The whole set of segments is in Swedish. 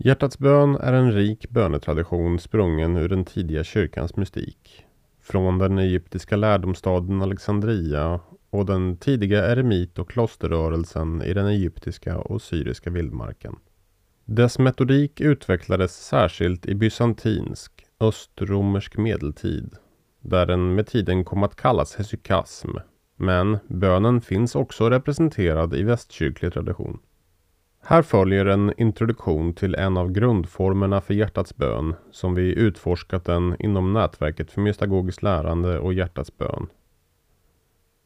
Hjärtats bön är en rik bönetradition sprungen ur den tidiga kyrkans mystik. Från den egyptiska lärdomsstaden Alexandria och den tidiga eremit och klosterrörelsen i den egyptiska och syriska vildmarken. Dess metodik utvecklades särskilt i bysantinsk, östromersk medeltid, där den med tiden kom att kallas hesykasm. Men bönen finns också representerad i västkyrklig tradition. Här följer en introduktion till en av grundformerna för hjärtats bön som vi utforskat den inom nätverket för mystagogiskt lärande och hjärtats bön.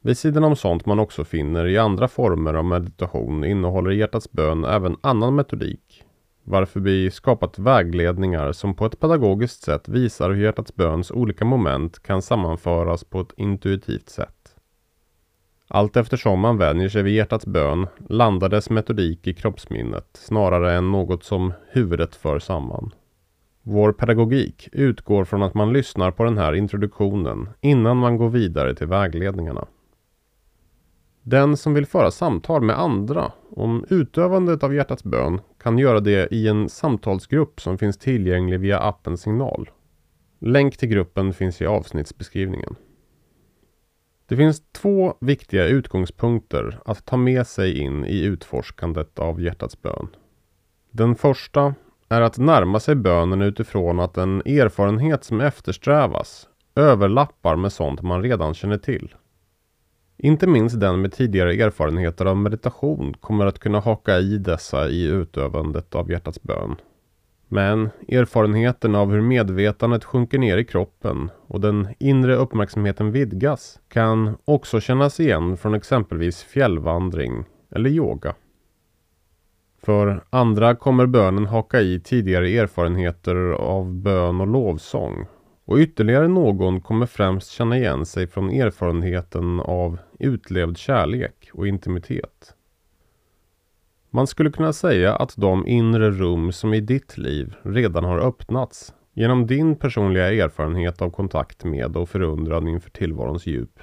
Vid sidan om sånt man också finner i andra former av meditation innehåller hjärtats bön även annan metodik. Varför vi skapat vägledningar som på ett pedagogiskt sätt visar hur hjärtats böns olika moment kan sammanföras på ett intuitivt sätt. Allt eftersom man vänjer sig vid hjärtats bön landar dess metodik i kroppsminnet snarare än något som huvudet för samman. Vår pedagogik utgår från att man lyssnar på den här introduktionen innan man går vidare till vägledningarna. Den som vill föra samtal med andra om utövandet av hjärtats bön kan göra det i en samtalsgrupp som finns tillgänglig via appen Signal. Länk till gruppen finns i avsnittsbeskrivningen. Det finns två viktiga utgångspunkter att ta med sig in i utforskandet av hjärtats bön. Den första är att närma sig bönen utifrån att en erfarenhet som eftersträvas överlappar med sånt man redan känner till. Inte minst den med tidigare erfarenheter av meditation kommer att kunna haka i dessa i utövandet av hjärtats bön. Men erfarenheten av hur medvetandet sjunker ner i kroppen och den inre uppmärksamheten vidgas kan också kännas igen från exempelvis fjällvandring eller yoga. För andra kommer bönen haka i tidigare erfarenheter av bön och lovsång. Och ytterligare någon kommer främst känna igen sig från erfarenheten av utlevd kärlek och intimitet. Man skulle kunna säga att de inre rum som i ditt liv redan har öppnats genom din personliga erfarenhet av kontakt med och förundran inför tillvarons djup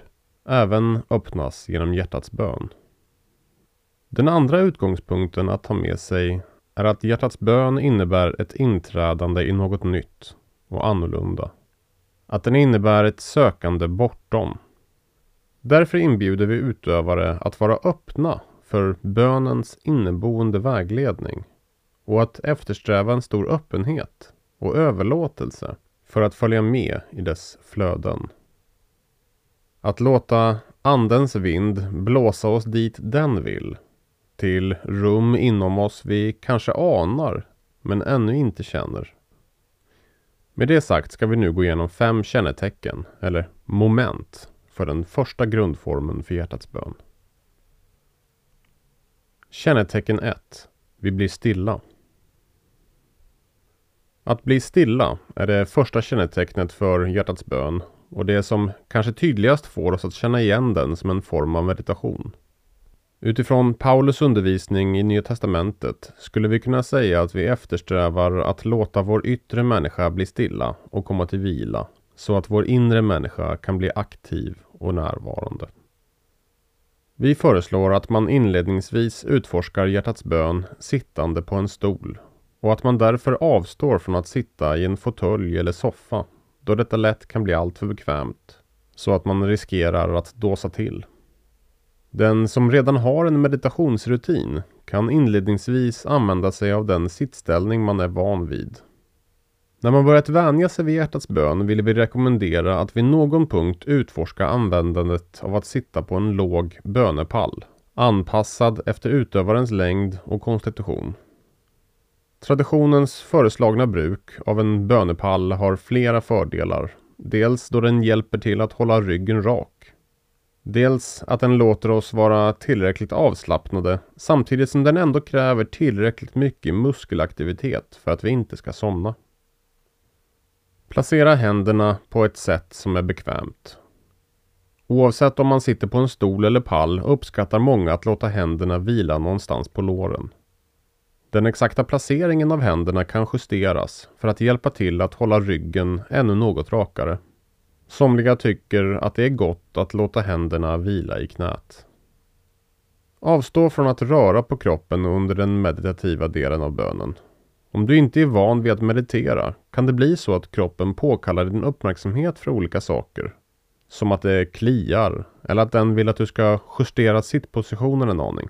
även öppnas genom hjärtats bön. Den andra utgångspunkten att ta med sig är att hjärtats bön innebär ett inträdande i något nytt och annorlunda. Att den innebär ett sökande bortom. Därför inbjuder vi utövare att vara öppna för bönens inneboende vägledning och att eftersträva en stor öppenhet och överlåtelse för att följa med i dess flöden. Att låta Andens vind blåsa oss dit den vill. Till rum inom oss vi kanske anar men ännu inte känner. Med det sagt ska vi nu gå igenom fem kännetecken, eller moment, för den första grundformen för hjärtats bön. Kännetecken 1. Vi blir stilla. Att bli stilla är det första kännetecknet för hjärtats bön och det som kanske tydligast får oss att känna igen den som en form av meditation. Utifrån Paulus undervisning i Nya Testamentet skulle vi kunna säga att vi eftersträvar att låta vår yttre människa bli stilla och komma till vila så att vår inre människa kan bli aktiv och närvarande. Vi föreslår att man inledningsvis utforskar hjärtats bön sittande på en stol och att man därför avstår från att sitta i en fåtölj eller soffa då detta lätt kan bli alltför bekvämt så att man riskerar att dåsa till. Den som redan har en meditationsrutin kan inledningsvis använda sig av den sittställning man är van vid när man börjat vänja sig vid hjärtats bön vill vi rekommendera att vid någon punkt utforska användandet av att sitta på en låg bönepall, anpassad efter utövarens längd och konstitution. Traditionens föreslagna bruk av en bönepall har flera fördelar. Dels då den hjälper till att hålla ryggen rak. Dels att den låter oss vara tillräckligt avslappnade samtidigt som den ändå kräver tillräckligt mycket muskelaktivitet för att vi inte ska somna. Placera händerna på ett sätt som är bekvämt. Oavsett om man sitter på en stol eller pall uppskattar många att låta händerna vila någonstans på låren. Den exakta placeringen av händerna kan justeras för att hjälpa till att hålla ryggen ännu något rakare. Somliga tycker att det är gott att låta händerna vila i knät. Avstå från att röra på kroppen under den meditativa delen av bönen om du inte är van vid att meditera kan det bli så att kroppen påkallar din uppmärksamhet för olika saker. Som att det kliar eller att den vill att du ska justera sittpositionen en aning.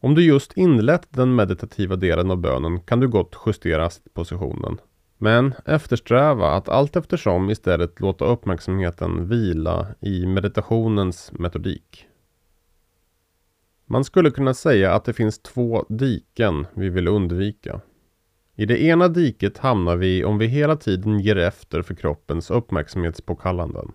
Om du just inlett den meditativa delen av bönen kan du gott justera sittpositionen. Men eftersträva att allt eftersom istället låta uppmärksamheten vila i meditationens metodik. Man skulle kunna säga att det finns två diken vi vill undvika. I det ena diket hamnar vi om vi hela tiden ger efter för kroppens uppmärksamhetspåkallanden.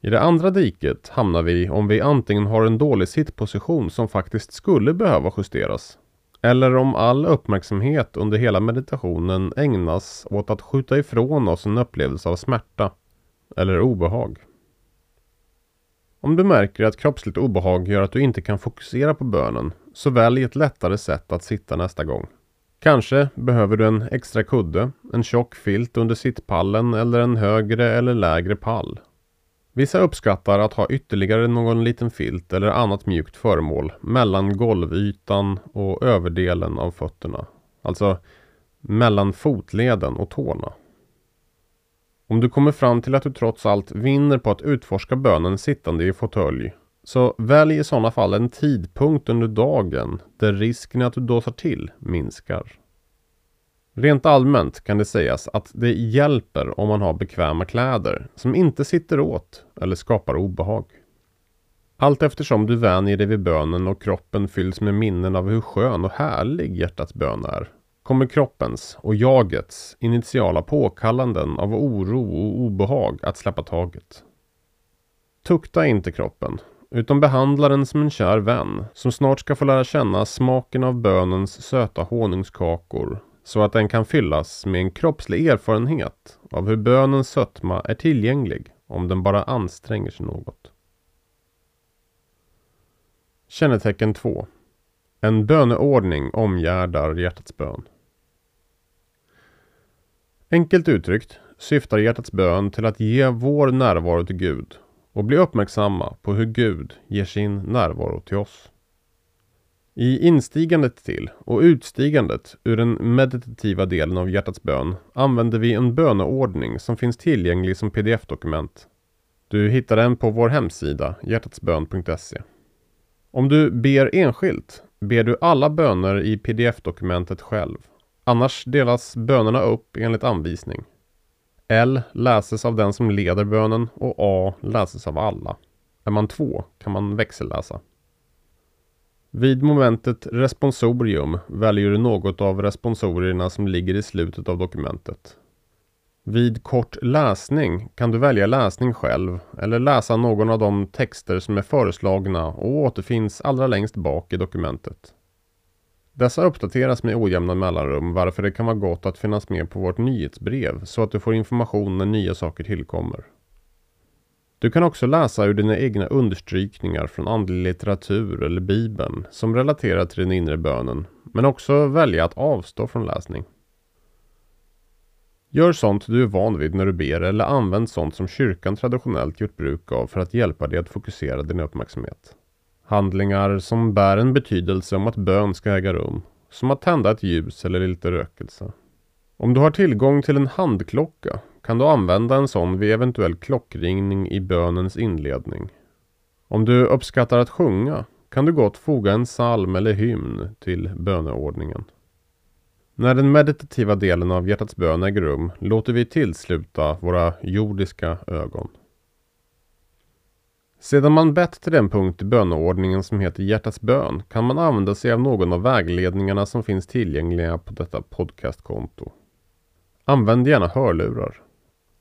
I det andra diket hamnar vi om vi antingen har en dålig sittposition som faktiskt skulle behöva justeras. Eller om all uppmärksamhet under hela meditationen ägnas åt att skjuta ifrån oss en upplevelse av smärta eller obehag. Om du märker att kroppsligt obehag gör att du inte kan fokusera på bönen, så välj ett lättare sätt att sitta nästa gång. Kanske behöver du en extra kudde, en tjock filt under sittpallen eller en högre eller lägre pall. Vissa uppskattar att ha ytterligare någon liten filt eller annat mjukt föremål mellan golvytan och överdelen av fötterna. Alltså mellan fotleden och tårna. Om du kommer fram till att du trots allt vinner på att utforska bönen sittande i fåtölj, så välj i sådana fall en tidpunkt under dagen där risken att du dåsar till minskar. Rent allmänt kan det sägas att det hjälper om man har bekväma kläder som inte sitter åt eller skapar obehag. Allt eftersom du vänjer dig vid bönen och kroppen fylls med minnen av hur skön och härlig hjärtats bön är, kommer kroppens och jagets initiala påkallanden av oro och obehag att släppa taget. Tukta inte kroppen, utan behandla den som en kär vän som snart ska få lära känna smaken av bönens söta honungskakor så att den kan fyllas med en kroppslig erfarenhet av hur bönens sötma är tillgänglig om den bara anstränger sig något. Kännetecken 2. En böneordning omgärdar hjärtats bön. Enkelt uttryckt syftar hjärtats bön till att ge vår närvaro till Gud och bli uppmärksamma på hur Gud ger sin närvaro till oss. I instigandet till och utstigandet ur den meditativa delen av hjärtats bön använder vi en böneordning som finns tillgänglig som pdf-dokument. Du hittar den på vår hemsida hjärtatsbön.se. Om du ber enskilt ber du alla böner i pdf-dokumentet själv. Annars delas bönerna upp enligt anvisning. L läses av den som leder bönen och A läses av alla. Är man två kan man växelläsa. Vid momentet responsorium väljer du något av responsorierna som ligger i slutet av dokumentet. Vid kort läsning kan du välja läsning själv eller läsa någon av de texter som är föreslagna och återfinns allra längst bak i dokumentet. Dessa uppdateras med ojämna mellanrum varför det kan vara gott att finnas med på vårt nyhetsbrev så att du får information när nya saker tillkommer. Du kan också läsa ur dina egna understrykningar från andlig litteratur eller bibeln som relaterar till den inre bönen, men också välja att avstå från läsning. Gör sånt du är van vid när du ber eller använd sånt som kyrkan traditionellt gjort bruk av för att hjälpa dig att fokusera din uppmärksamhet. Handlingar som bär en betydelse om att bön ska äga rum, som att tända ett ljus eller lite rökelse. Om du har tillgång till en handklocka kan du använda en sån vid eventuell klockringning i bönens inledning. Om du uppskattar att sjunga kan du gott foga en psalm eller hymn till böneordningen. När den meditativa delen av hjärtats bön äger rum låter vi tillsluta våra jordiska ögon. Sedan man bett till den punkt i böneordningen som heter hjärtats bön kan man använda sig av någon av vägledningarna som finns tillgängliga på detta podcastkonto. Använd gärna hörlurar.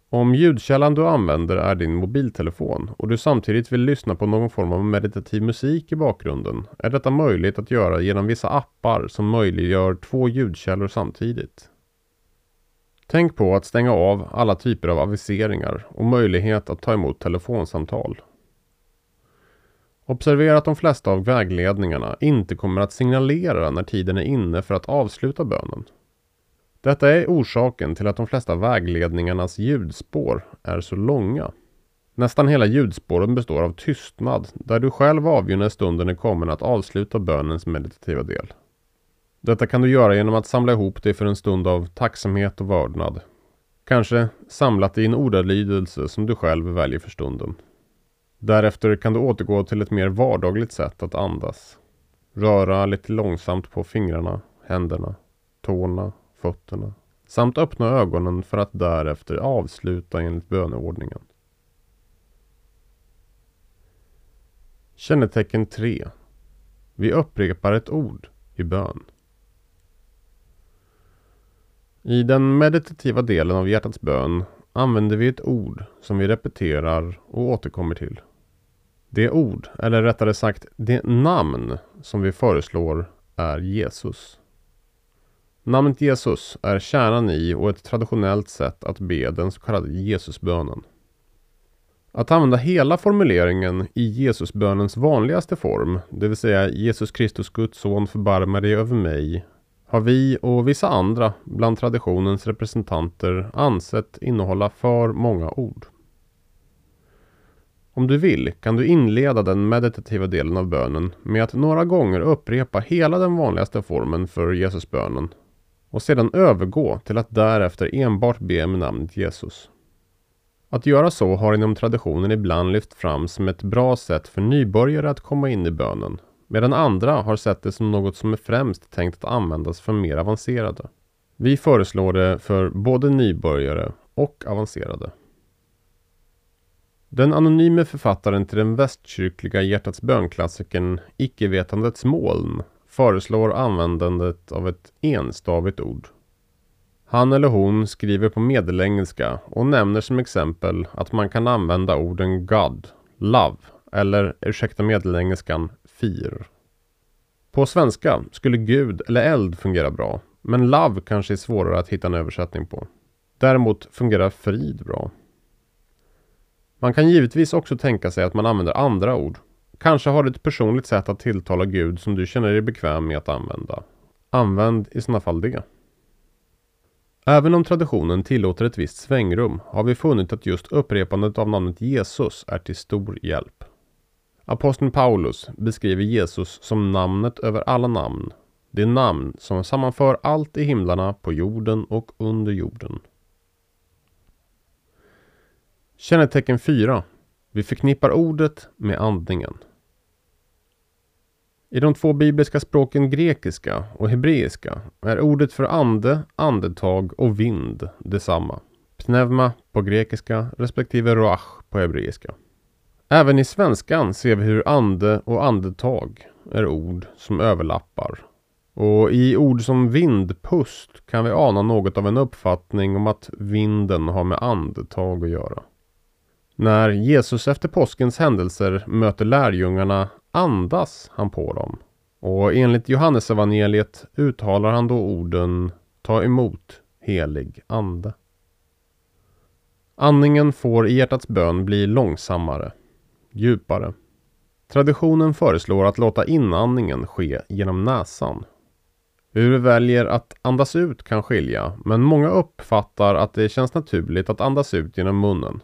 Om ljudkällan du använder är din mobiltelefon och du samtidigt vill lyssna på någon form av meditativ musik i bakgrunden är detta möjligt att göra genom vissa appar som möjliggör två ljudkällor samtidigt. Tänk på att stänga av alla typer av aviseringar och möjlighet att ta emot telefonsamtal. Observera att de flesta av vägledningarna inte kommer att signalera när tiden är inne för att avsluta bönen. Detta är orsaken till att de flesta vägledningarnas ljudspår är så långa. Nästan hela ljudspåren består av tystnad där du själv avgör när stunden är kommen att avsluta bönens meditativa del. Detta kan du göra genom att samla ihop dig för en stund av tacksamhet och vördnad. Kanske samlat i en ordalydelse som du själv väljer för stunden. Därefter kan du återgå till ett mer vardagligt sätt att andas. Röra lite långsamt på fingrarna, händerna, tårna, fötterna samt öppna ögonen för att därefter avsluta enligt böneordningen. Kännetecken 3. Vi upprepar ett ord i bön. I den meditativa delen av hjärtats bön använder vi ett ord som vi repeterar och återkommer till. Det ord, eller rättare sagt det namn som vi föreslår är Jesus. Namnet Jesus är kärnan i och ett traditionellt sätt att be den så kallade Jesusbönen. Att använda hela formuleringen i Jesusbönens vanligaste form, det vill säga Jesus Kristus Guds son förbarma dig över mig, har vi och vissa andra bland traditionens representanter ansett innehålla för många ord. Om du vill kan du inleda den meditativa delen av bönen med att några gånger upprepa hela den vanligaste formen för Jesusbönen och sedan övergå till att därefter enbart be med namnet Jesus. Att göra så har inom traditionen ibland lyft fram som ett bra sätt för nybörjare att komma in i bönen, medan andra har sett det som något som är främst tänkt att användas för mer avancerade. Vi föreslår det för både nybörjare och avancerade. Den anonyme författaren till den västkyrkliga hjärtats bönklassikern Icke-vetandets moln föreslår användandet av ett enstavigt ord. Han eller hon skriver på medelengelska och nämner som exempel att man kan använda orden God, Love eller, ursäkta medelengelskan, Fir. På svenska skulle Gud eller eld fungera bra, men Love kanske är svårare att hitta en översättning på. Däremot fungerar frid bra. Man kan givetvis också tänka sig att man använder andra ord. Kanske har du ett personligt sätt att tilltala Gud som du känner dig bekväm med att använda. Använd i sådana fall det. Även om traditionen tillåter ett visst svängrum har vi funnit att just upprepandet av namnet Jesus är till stor hjälp. Aposteln Paulus beskriver Jesus som namnet över alla namn. Det namn som sammanför allt i himlarna, på jorden och under jorden. Kännetecken 4. Vi förknippar ordet med andningen. I de två bibliska språken grekiska och hebreiska är ordet för ande, andetag och vind detsamma. Pneuma på grekiska respektive roach på hebreiska. Även i svenskan ser vi hur ande och andetag är ord som överlappar. Och i ord som vindpust kan vi ana något av en uppfattning om att vinden har med andetag att göra. När Jesus efter påskens händelser möter lärjungarna andas han på dem. Och enligt Johannesevangeliet uttalar han då orden Ta emot helig ande. Andningen får i hjärtats bön bli långsammare, djupare. Traditionen föreslår att låta inandningen ske genom näsan. Hur vi väljer att andas ut kan skilja, men många uppfattar att det känns naturligt att andas ut genom munnen.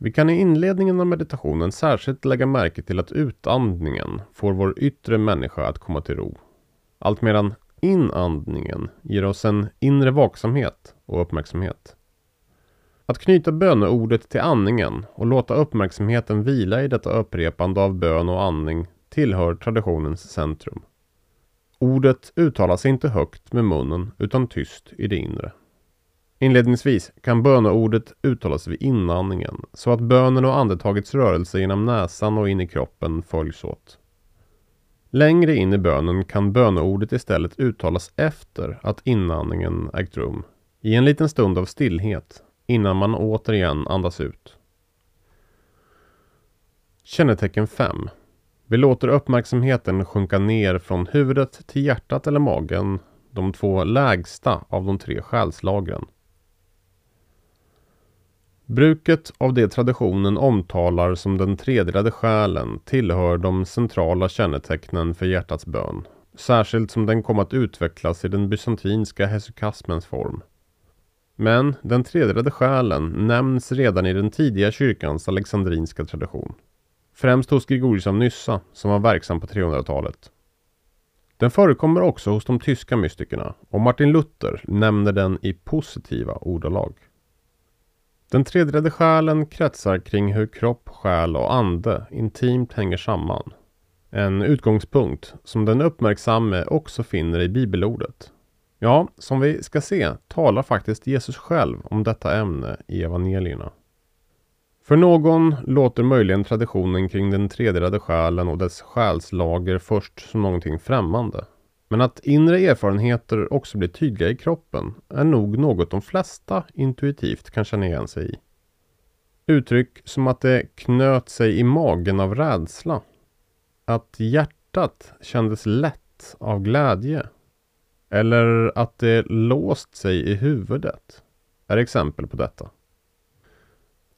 Vi kan i inledningen av meditationen särskilt lägga märke till att utandningen får vår yttre människa att komma till ro. Allt medan inandningen ger oss en inre vaksamhet och uppmärksamhet. Att knyta böneordet till andningen och låta uppmärksamheten vila i detta upprepande av bön och andning tillhör traditionens centrum. Ordet uttalas inte högt med munnen utan tyst i det inre. Inledningsvis kan böneordet uttalas vid inandningen så att bönen och andetagets rörelse genom näsan och in i kroppen följs åt. Längre in i bönen kan böneordet istället uttalas efter att inandningen ägt rum, i en liten stund av stillhet, innan man återigen andas ut. Kännetecken 5. Vi låter uppmärksamheten sjunka ner från huvudet till hjärtat eller magen, de två lägsta av de tre själslagren. Bruket av det traditionen omtalar som den tredelade själen tillhör de centrala kännetecknen för hjärtats bön. Särskilt som den kom att utvecklas i den bysantinska hesychasmens form. Men den tredelade själen nämns redan i den tidiga kyrkans alexandrinska tradition. Främst hos Gregorius av Nyssa som var verksam på 300-talet. Den förekommer också hos de tyska mystikerna och Martin Luther nämner den i positiva ordalag. Den tredjedelde själen kretsar kring hur kropp, själ och ande intimt hänger samman. En utgångspunkt som den uppmärksamme också finner i bibelordet. Ja, som vi ska se talar faktiskt Jesus själv om detta ämne i evangelierna. För någon låter möjligen traditionen kring den tredelade själen och dess själslager först som någonting främmande. Men att inre erfarenheter också blir tydliga i kroppen är nog något de flesta intuitivt kan känna igen sig i. Uttryck som att det knöt sig i magen av rädsla. Att hjärtat kändes lätt av glädje. Eller att det låst sig i huvudet är exempel på detta.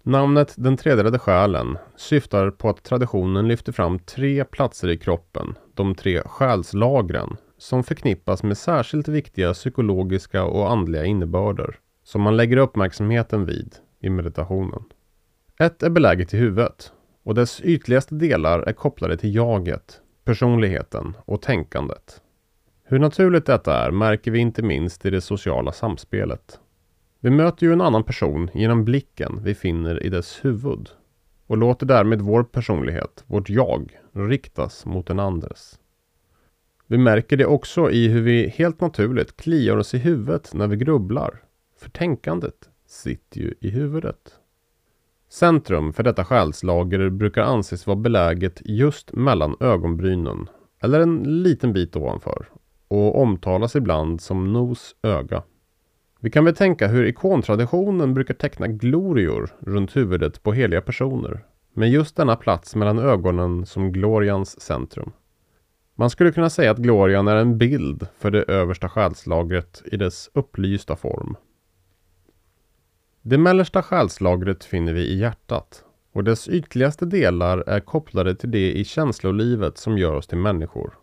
Namnet Den tredelade själen syftar på att traditionen lyfter fram tre platser i kroppen, de tre själslagren, som förknippas med särskilt viktiga psykologiska och andliga innebörder, som man lägger uppmärksamheten vid i meditationen. Ett är beläget i huvudet och dess ytligaste delar är kopplade till jaget, personligheten och tänkandet. Hur naturligt detta är märker vi inte minst i det sociala samspelet. Vi möter ju en annan person genom blicken vi finner i dess huvud och låter därmed vår personlighet, vårt jag, riktas mot den andres. Vi märker det också i hur vi helt naturligt kliar oss i huvudet när vi grubblar. För tänkandet sitter ju i huvudet. Centrum för detta själslager brukar anses vara beläget just mellan ögonbrynen, eller en liten bit ovanför, och omtalas ibland som nos-öga. Vi kan väl tänka hur ikontraditionen brukar teckna glorior runt huvudet på heliga personer, med just denna plats mellan ögonen som glorians centrum. Man skulle kunna säga att glorian är en bild för det översta själslagret i dess upplysta form. Det mellersta själslagret finner vi i hjärtat och dess ytligaste delar är kopplade till det i känslolivet som gör oss till människor.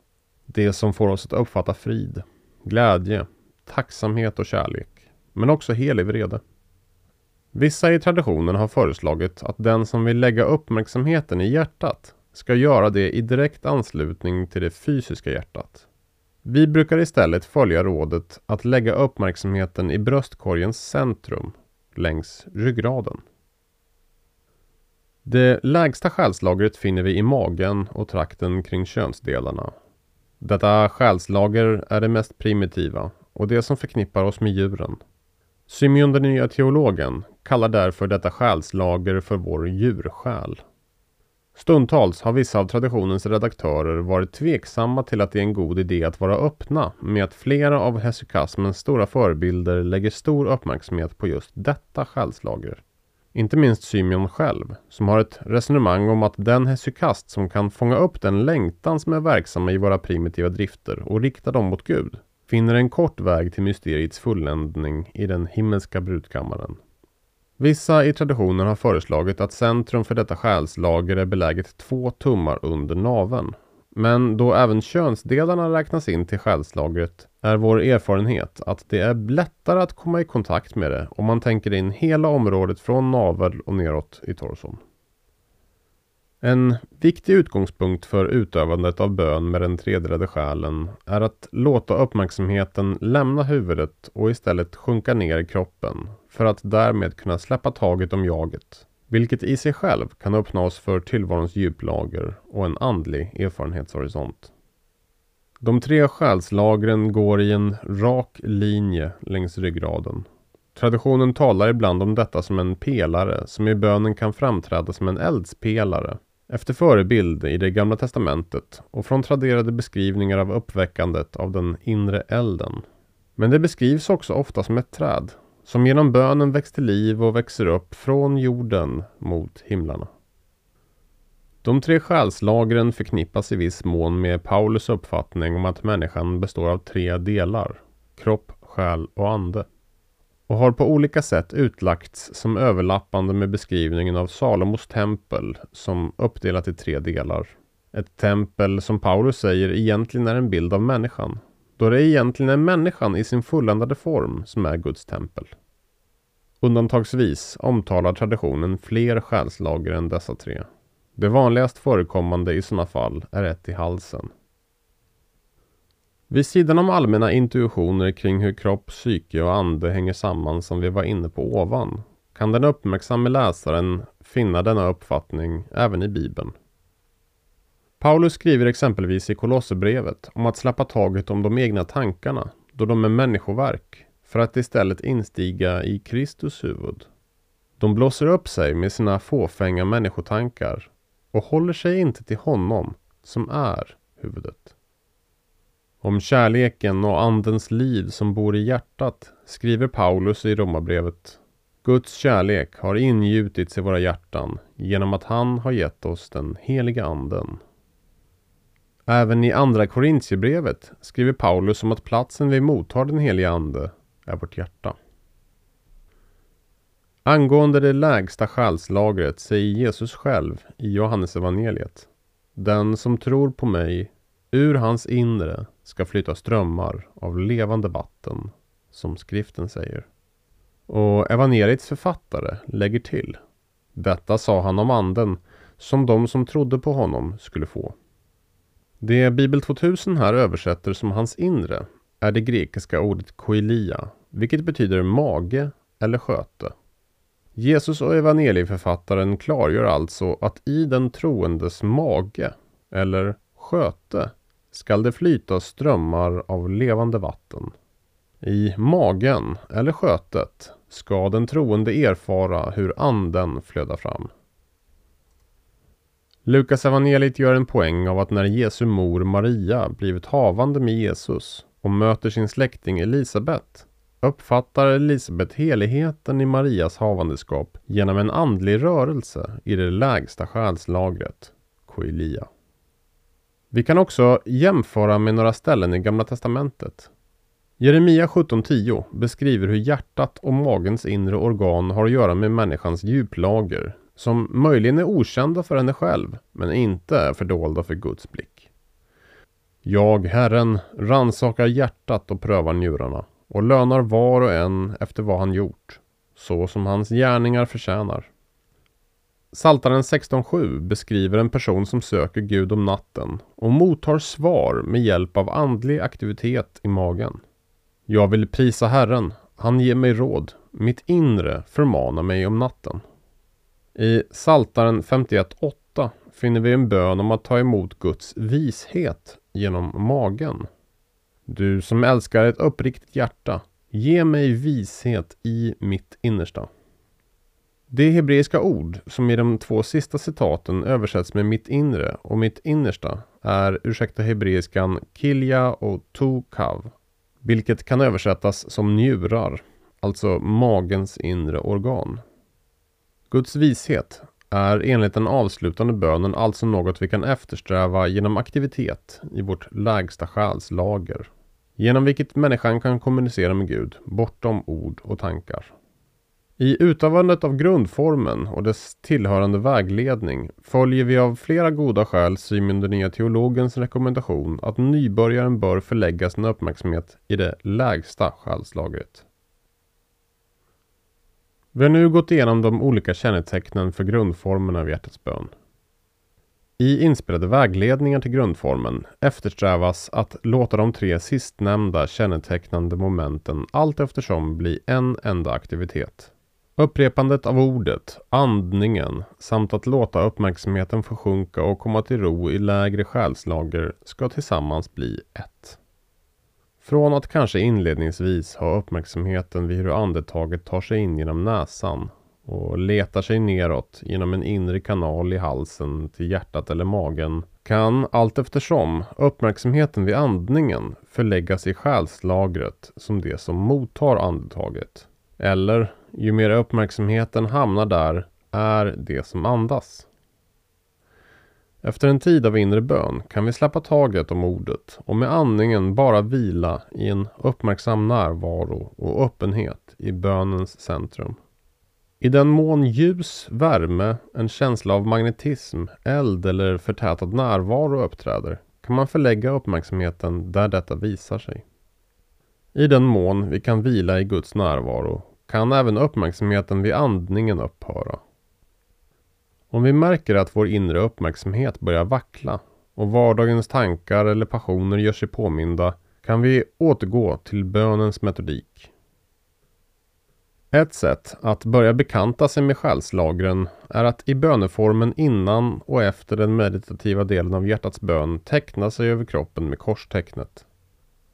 Det som får oss att uppfatta frid, glädje, tacksamhet och kärlek, men också helig vrede. Vissa i traditionen har föreslagit att den som vill lägga uppmärksamheten i hjärtat ska göra det i direkt anslutning till det fysiska hjärtat. Vi brukar istället följa rådet att lägga uppmärksamheten i bröstkorgens centrum, längs ryggraden. Det lägsta själslagret finner vi i magen och trakten kring könsdelarna. Detta själslager är det mest primitiva och det som förknippar oss med djuren. Symeon den nya teologen kallar därför detta själslager för vår djursjäl. Stundtals har vissa av traditionens redaktörer varit tveksamma till att det är en god idé att vara öppna med att flera av hesykasmens stora förebilder lägger stor uppmärksamhet på just detta själslager. Inte minst Symeon själv, som har ett resonemang om att den hesykast som kan fånga upp den längtan som är verksamma i våra primitiva drifter och rikta dem mot Gud, finner en kort väg till mysteriets fulländning i den himmelska brudkammaren. Vissa i traditionen har föreslagit att centrum för detta själslager är beläget två tummar under naven. Men då även könsdelarna räknas in till själslagret är vår erfarenhet att det är lättare att komma i kontakt med det om man tänker in hela området från navel och neråt i torson. En viktig utgångspunkt för utövandet av bön med den tredelade själen är att låta uppmärksamheten lämna huvudet och istället sjunka ner i kroppen för att därmed kunna släppa taget om jaget, vilket i sig själv kan uppnås för tillvarons djuplager och en andlig erfarenhetshorisont. De tre själslagren går i en rak linje längs ryggraden. Traditionen talar ibland om detta som en pelare som i bönen kan framträda som en eldspelare efter förebild i det gamla testamentet och från traderade beskrivningar av uppväckandet av den inre elden. Men det beskrivs också ofta som ett träd som genom bönen väcks till liv och växer upp från jorden mot himlarna. De tre själslagren förknippas i viss mån med Paulus uppfattning om att människan består av tre delar, kropp, själ och ande. Och har på olika sätt utlagts som överlappande med beskrivningen av Salomos tempel som uppdelat i tre delar. Ett tempel som Paulus säger egentligen är en bild av människan då det egentligen är människan i sin fulländade form som är Guds tempel. Undantagsvis omtalar traditionen fler själslager än dessa tre. Det vanligast förekommande i sådana fall är ett i halsen. Vid sidan om allmänna intuitioner kring hur kropp, psyke och ande hänger samman som vi var inne på ovan, kan den uppmärksamme läsaren finna denna uppfattning även i Bibeln. Paulus skriver exempelvis i Kolosserbrevet om att släppa taget om de egna tankarna då de är människoverk för att istället instiga i Kristus huvud. De blåser upp sig med sina fåfänga människotankar och håller sig inte till honom som är huvudet. Om kärleken och andens liv som bor i hjärtat skriver Paulus i Romarbrevet Guds kärlek har ingjutits i våra hjärtan genom att han har gett oss den heliga anden. Även i andra Korintierbrevet skriver Paulus om att platsen vi mottar den heliga ande är vårt hjärta. Angående det lägsta själslagret säger Jesus själv i Johannes evangeliet. Den som tror på mig, ur hans inre ska flyta strömmar av levande vatten, som skriften säger. Och evangeliets författare lägger till. Detta sa han om anden, som de som trodde på honom skulle få. Det Bibel 2000 här översätter som hans inre är det grekiska ordet koilia, vilket betyder mage eller sköte. Jesus och evangelieförfattaren klargör alltså att i den troendes mage, eller sköte, skall det flyta strömmar av levande vatten. I magen, eller skötet, ska den troende erfara hur anden flödar fram. Lukas evangeliet gör en poäng av att när Jesu mor Maria blivit havande med Jesus och möter sin släkting Elisabet uppfattar Elisabet heligheten i Marias havandeskap genom en andlig rörelse i det lägsta själslagret, koilia. Vi kan också jämföra med några ställen i Gamla Testamentet. Jeremia 17.10 beskriver hur hjärtat och magens inre organ har att göra med människans djuplager, som möjligen är okända för henne själv, men inte är fördolda för Guds blick. Jag, Herren, ransakar hjärtat och prövar njurarna och lönar var och en efter vad han gjort, så som hans gärningar förtjänar. Saltaren 16.7 beskriver en person som söker Gud om natten och mottar svar med hjälp av andlig aktivitet i magen. Jag vill prisa Herren, han ger mig råd, mitt inre förmanar mig om natten. I Saltaren 51.8 finner vi en bön om att ta emot Guds vishet genom magen. Du som älskar ett uppriktigt hjärta, ge mig vishet i mitt innersta. Det hebreiska ord som i de två sista citaten översätts med mitt inre och mitt innersta är ursäkta hebreiskan kilja och tukav, vilket kan översättas som njurar, alltså magens inre organ. Guds vishet är enligt den avslutande bönen alltså något vi kan eftersträva genom aktivitet i vårt lägsta själslager genom vilket människan kan kommunicera med Gud bortom ord och tankar. I utövandet av grundformen och dess tillhörande vägledning följer vi av flera goda skäl Simon den nya teologens rekommendation att nybörjaren bör förlägga sin uppmärksamhet i det lägsta själslagret. Vi har nu gått igenom de olika kännetecknen för grundformen av hjärtats bön. I inspelade vägledningar till grundformen eftersträvas att låta de tre sistnämnda kännetecknande momenten allt eftersom bli en enda aktivitet. Upprepandet av ordet, andningen samt att låta uppmärksamheten försjunka och komma till ro i lägre själslager ska tillsammans bli ett. Från att kanske inledningsvis ha uppmärksamheten vid hur andetaget tar sig in genom näsan och letar sig neråt genom en inre kanal i halsen till hjärtat eller magen kan allt eftersom uppmärksamheten vid andningen förläggas i själslagret som det som mottar andetaget. Eller, ju mer uppmärksamheten hamnar där, är det som andas. Efter en tid av inre bön kan vi släppa taget om ordet och med andningen bara vila i en uppmärksam närvaro och öppenhet i bönens centrum. I den mån ljus, värme, en känsla av magnetism, eld eller förtätad närvaro uppträder kan man förlägga uppmärksamheten där detta visar sig. I den mån vi kan vila i Guds närvaro kan även uppmärksamheten vid andningen upphöra. Om vi märker att vår inre uppmärksamhet börjar vackla och vardagens tankar eller passioner gör sig påminda kan vi återgå till bönens metodik. Ett sätt att börja bekanta sig med själslagren är att i böneformen innan och efter den meditativa delen av hjärtats bön teckna sig över kroppen med korstecknet.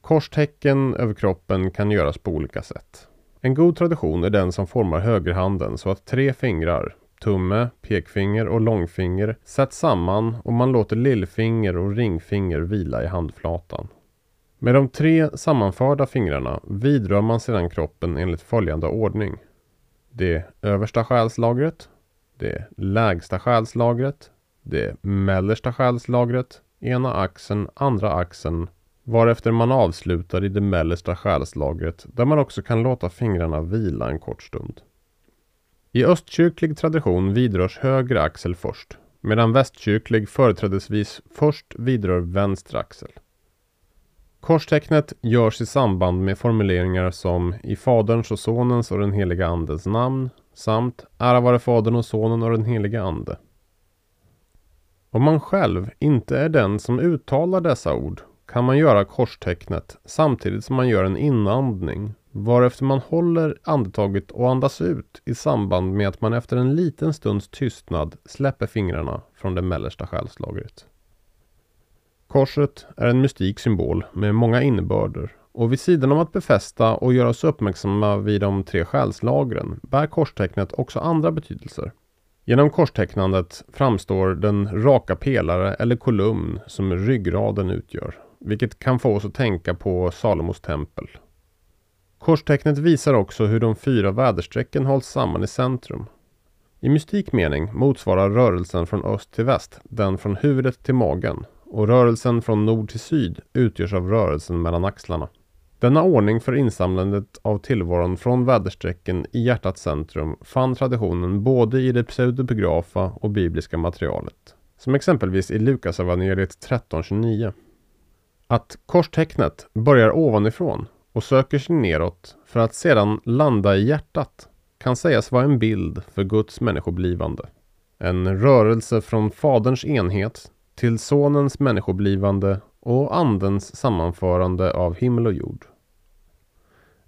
Korstecken över kroppen kan göras på olika sätt. En god tradition är den som formar högerhanden så att tre fingrar, tumme, pekfinger och långfinger sätts samman och man låter lillfinger och ringfinger vila i handflatan. Med de tre sammanförda fingrarna vidrör man sedan kroppen enligt följande ordning. Det översta själslagret, det lägsta själslagret, det mellersta själslagret, ena axeln, andra axeln, varefter man avslutar i det mellersta själslagret där man också kan låta fingrarna vila en kort stund. I östkyrklig tradition vidrörs höger axel först, medan västkyrklig företrädesvis först vidrör vänster axel. Korstecknet görs i samband med formuleringar som i Faderns och Sonens och den heliga Andens namn samt Ära vare Fadern och Sonen och den heliga Ande. Om man själv inte är den som uttalar dessa ord kan man göra korstecknet samtidigt som man gör en inandning varefter man håller andetaget och andas ut i samband med att man efter en liten stunds tystnad släpper fingrarna från det mellersta själslagret. Korset är en mystik symbol med många innebörder och vid sidan om att befästa och göra oss uppmärksamma vid de tre själslagren bär korstecknet också andra betydelser. Genom korstecknandet framstår den raka pelare eller kolumn som ryggraden utgör, vilket kan få oss att tänka på Salomos tempel. Korstecknet visar också hur de fyra väderstrecken hålls samman i centrum. I mystik mening motsvarar rörelsen från öst till väst den från huvudet till magen och rörelsen från nord till syd utgörs av rörelsen mellan axlarna. Denna ordning för insamlandet av tillvaron från väderstrecken i hjärtats centrum fann traditionen både i det pseudopografa och bibliska materialet. Som exempelvis i Lukasevangeliet 13.29. Att korstecknet börjar ovanifrån och söker sig neråt för att sedan landa i hjärtat kan sägas vara en bild för Guds människoblivande. En rörelse från Faderns enhet till Sonens människoblivande och Andens sammanförande av himmel och jord.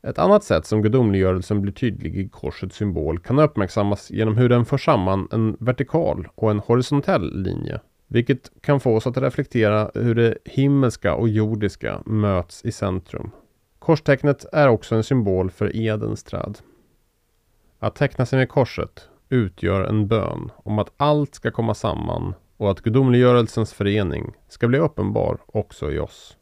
Ett annat sätt som gudomliggörelsen blir tydlig i korsets symbol kan uppmärksammas genom hur den för samman en vertikal och en horisontell linje. Vilket kan få oss att reflektera hur det himmelska och jordiska möts i centrum. Korstecknet är också en symbol för Edens träd. Att teckna sig med korset utgör en bön om att allt ska komma samman och att gudomliggörelsens förening ska bli uppenbar också i oss.